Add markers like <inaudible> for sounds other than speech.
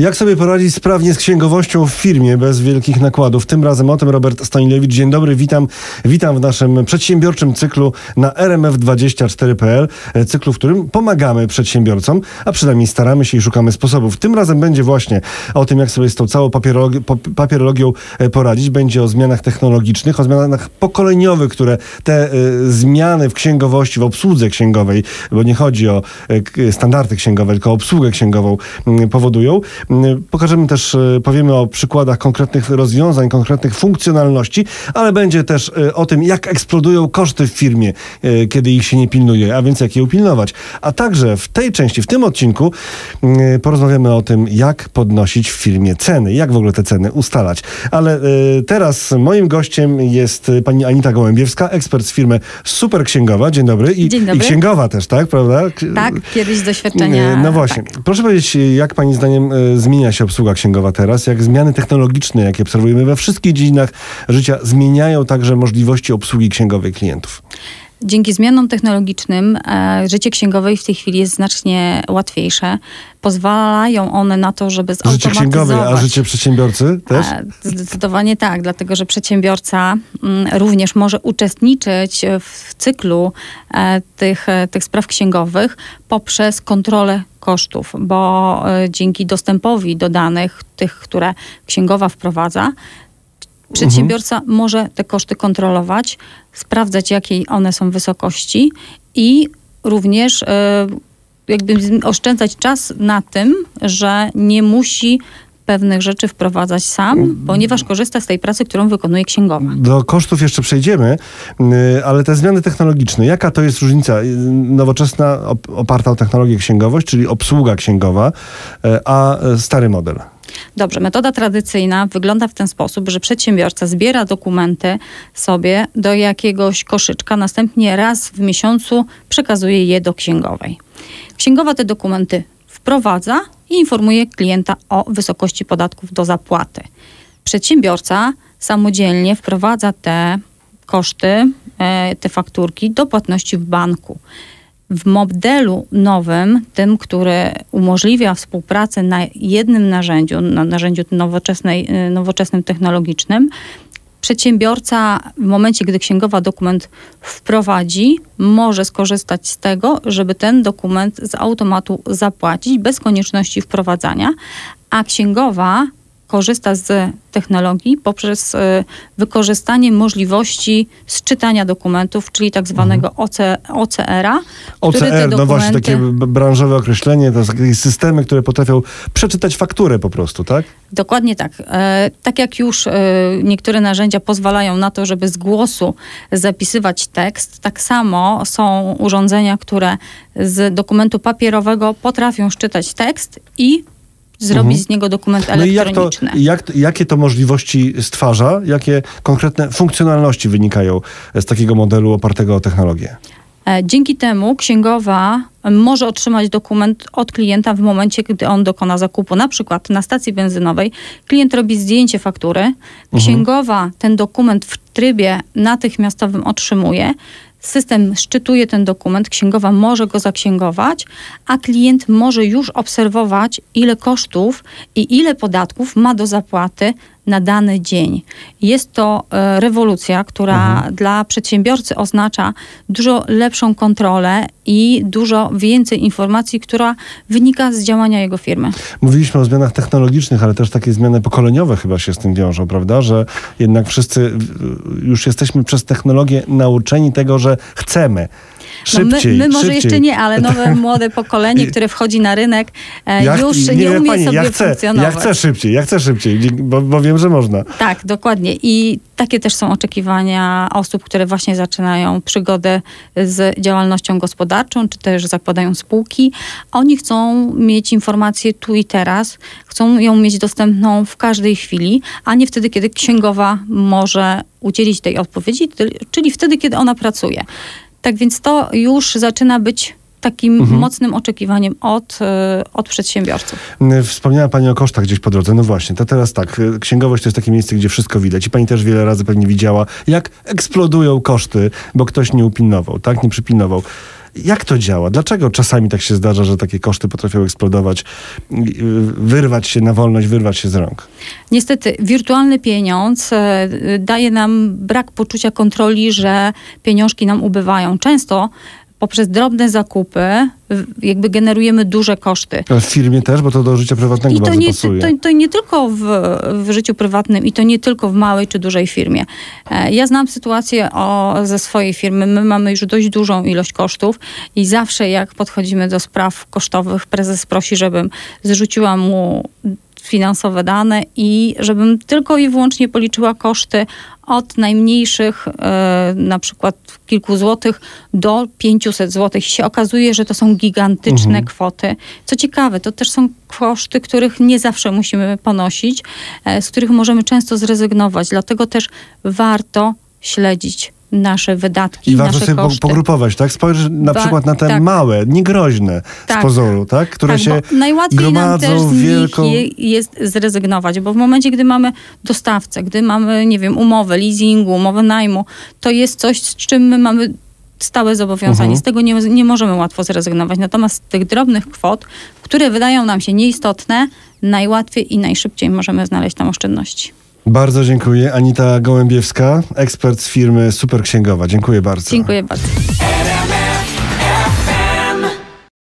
Jak sobie poradzić sprawnie z księgowością w firmie bez wielkich nakładów? Tym razem o tym Robert Stanilewicz. Dzień dobry, witam. Witam w naszym przedsiębiorczym cyklu na rmf24.pl, cyklu, w którym pomagamy przedsiębiorcom, a przynajmniej staramy się i szukamy sposobów. Tym razem będzie właśnie o tym, jak sobie z tą całą papierologi papierologią e, poradzić. Będzie o zmianach technologicznych, o zmianach pokoleniowych, które te y, zmiany w księgowości, w obsłudze księgowej, bo nie chodzi o y, standardy księgowe, tylko o obsługę księgową y, powodują. Pokażemy też, e, powiemy o przykładach konkretnych rozwiązań, konkretnych funkcjonalności, ale będzie też e, o tym, jak eksplodują koszty w firmie, e, kiedy ich się nie pilnuje, a więc jak je upilnować. A także w tej części, w tym odcinku mm, porozmawiamy o tym, jak podnosić w firmie ceny, jak w ogóle te ceny ustalać. Ale teraz moim gościem jest pani Anita Gołębiewska, ekspert z firmy Super Księgowa. Dzień dobry. I, Dzień dobry. I księgowa też, tak? Prawda? Tak, kiedyś doświadczenia. No właśnie. Tak. Proszę powiedzieć, jak pani zdaniem zmienia się obsługa księgowa teraz, jak zmiany technologiczne, jakie obserwujemy we wszystkich dziedzinach życia, zmieniają także możliwości obsługi księgowej klientów. Dzięki zmianom technologicznym e, życie księgowe w tej chwili jest znacznie łatwiejsze. Pozwalają one na to, żeby zautomatyzować... Życie księgowe, a życie przedsiębiorcy też? E, zdecydowanie tak, dlatego że przedsiębiorca mm, również może uczestniczyć w cyklu e, tych, tych spraw księgowych poprzez kontrolę kosztów, bo dzięki dostępowi do danych, tych, które księgowa wprowadza, Przedsiębiorca mhm. może te koszty kontrolować, sprawdzać, jakiej one są wysokości i również y, jakby oszczędzać czas na tym, że nie musi pewnych rzeczy wprowadzać sam, mm. ponieważ korzysta z tej pracy, którą wykonuje księgowa. Do kosztów jeszcze przejdziemy, y, ale te zmiany technologiczne, jaka to jest różnica? Y, nowoczesna, oparta o technologię księgowość, czyli obsługa księgowa, a stary model? Dobrze, metoda tradycyjna wygląda w ten sposób, że przedsiębiorca zbiera dokumenty sobie do jakiegoś koszyczka, następnie raz w miesiącu przekazuje je do księgowej. Księgowa te dokumenty wprowadza i informuje klienta o wysokości podatków do zapłaty. Przedsiębiorca samodzielnie wprowadza te koszty, e, te fakturki do płatności w banku. W modelu nowym, tym, który umożliwia współpracę na jednym narzędziu, na narzędziu nowoczesnej, y, nowoczesnym technologicznym, przedsiębiorca w momencie, gdy księgowa dokument wprowadzi, może skorzystać z tego, żeby ten dokument z automatu zapłacić bez konieczności wprowadzania, a księgowa korzysta z technologii poprzez e, wykorzystanie możliwości sczytania dokumentów, czyli tak zwanego. OCR-a. OCR, no właśnie, takie branżowe określenie, to takie systemy, które potrafią przeczytać fakturę po prostu, tak? Dokładnie tak. E, tak jak już e, niektóre narzędzia pozwalają na to, żeby z głosu zapisywać tekst, tak samo są urządzenia, które z dokumentu papierowego potrafią szczytać tekst i zrobić mhm. z niego dokument elektroniczny. No i jak to, jak, jakie to możliwości stwarza? Jakie konkretne funkcjonalności wynikają z takiego modelu opartego o technologię? E, dzięki temu księgowa może otrzymać dokument od klienta w momencie, gdy on dokona zakupu. Na przykład na stacji benzynowej klient robi zdjęcie faktury, mhm. księgowa ten dokument w trybie natychmiastowym otrzymuje. System szczytuje ten dokument, księgowa może go zaksięgować, a klient może już obserwować, ile kosztów i ile podatków ma do zapłaty na dany dzień. Jest to e, rewolucja, która mhm. dla przedsiębiorcy oznacza dużo lepszą kontrolę i dużo więcej informacji, która wynika z działania jego firmy. Mówiliśmy o zmianach technologicznych, ale też takie zmiany pokoleniowe chyba się z tym wiążą, prawda? Że jednak wszyscy już jesteśmy przez technologię nauczeni tego, że chcemy. Szybciej, no my, my może szybciej. jeszcze nie, ale nowe <laughs> młode pokolenie, które wchodzi na rynek, e, ja, już nie, nie umie pani, sobie ja chcę, funkcjonować. Ja chcę szybciej, ja chcę szybciej, bo, bo wiem, że można. Tak, dokładnie. I takie też są oczekiwania osób, które właśnie zaczynają przygodę z działalnością gospodarczą, czy też zakładają spółki. Oni chcą mieć informacje tu i teraz, chcą ją mieć dostępną w każdej chwili, a nie wtedy, kiedy księgowa może udzielić tej odpowiedzi, czyli wtedy, kiedy ona pracuje. Tak więc to już zaczyna być takim mhm. mocnym oczekiwaniem od, e, od przedsiębiorców. Wspomniała Pani o kosztach gdzieś po drodze. No właśnie, to teraz tak. E, księgowość to jest takie miejsce, gdzie wszystko widać. I Pani też wiele razy pewnie widziała, jak eksplodują koszty, bo ktoś nie upilnował, tak? Nie przypilnował. Jak to działa? Dlaczego czasami tak się zdarza, że takie koszty potrafią eksplodować, wyrwać się na wolność, wyrwać się z rąk? Niestety, wirtualny pieniądz e, daje nam brak poczucia kontroli, że pieniążki nam ubywają. Często poprzez drobne zakupy jakby generujemy duże koszty. Ale w firmie też, bo to do życia prywatnego I to bardzo nie, pasuje. to, to nie tylko w, w życiu prywatnym i to nie tylko w małej czy dużej firmie. E, Ja znam sytuację o, ze swojej firmy. My mamy już dość dużą ilość kosztów i zawsze jak podchodzimy do spraw kosztowych, prezes prosi, żebym zrzuciła mu finansowe dane i żebym tylko i wyłącznie policzyła koszty od najmniejszych, e, na przykład kilku złotych, do 500 złotych. I się okazuje, że to są gigantyczne kwoty. Co ciekawe, to też są koszty, których nie zawsze musimy ponosić, e, z których możemy często zrezygnować. Dlatego też warto śledzić nasze wydatki, I warto nasze sobie koszty. pogrupować, tak? Spojrzysz na Wa- przykład na te tak. małe, niegroźne z Tak. pozoru, tak? Które tak, się najłatwiej nam też z wielką... nich je, jest zrezygnować, bo w momencie, gdy mamy dostawcę, gdy mamy, nie wiem, umowę leasingu, umowę najmu, to jest coś, z czym my mamy stałe zobowiązanie. Mhm. Z tego nie, nie możemy łatwo zrezygnować. Natomiast z tych drobnych kwot, które wydają nam się nieistotne, najłatwiej i najszybciej możemy znaleźć tam oszczędności. Bardzo dziękuję. Anita Gołębiewska, ekspert z firmy Superksięgowa. Dziękuję bardzo. Dziękuję bardzo.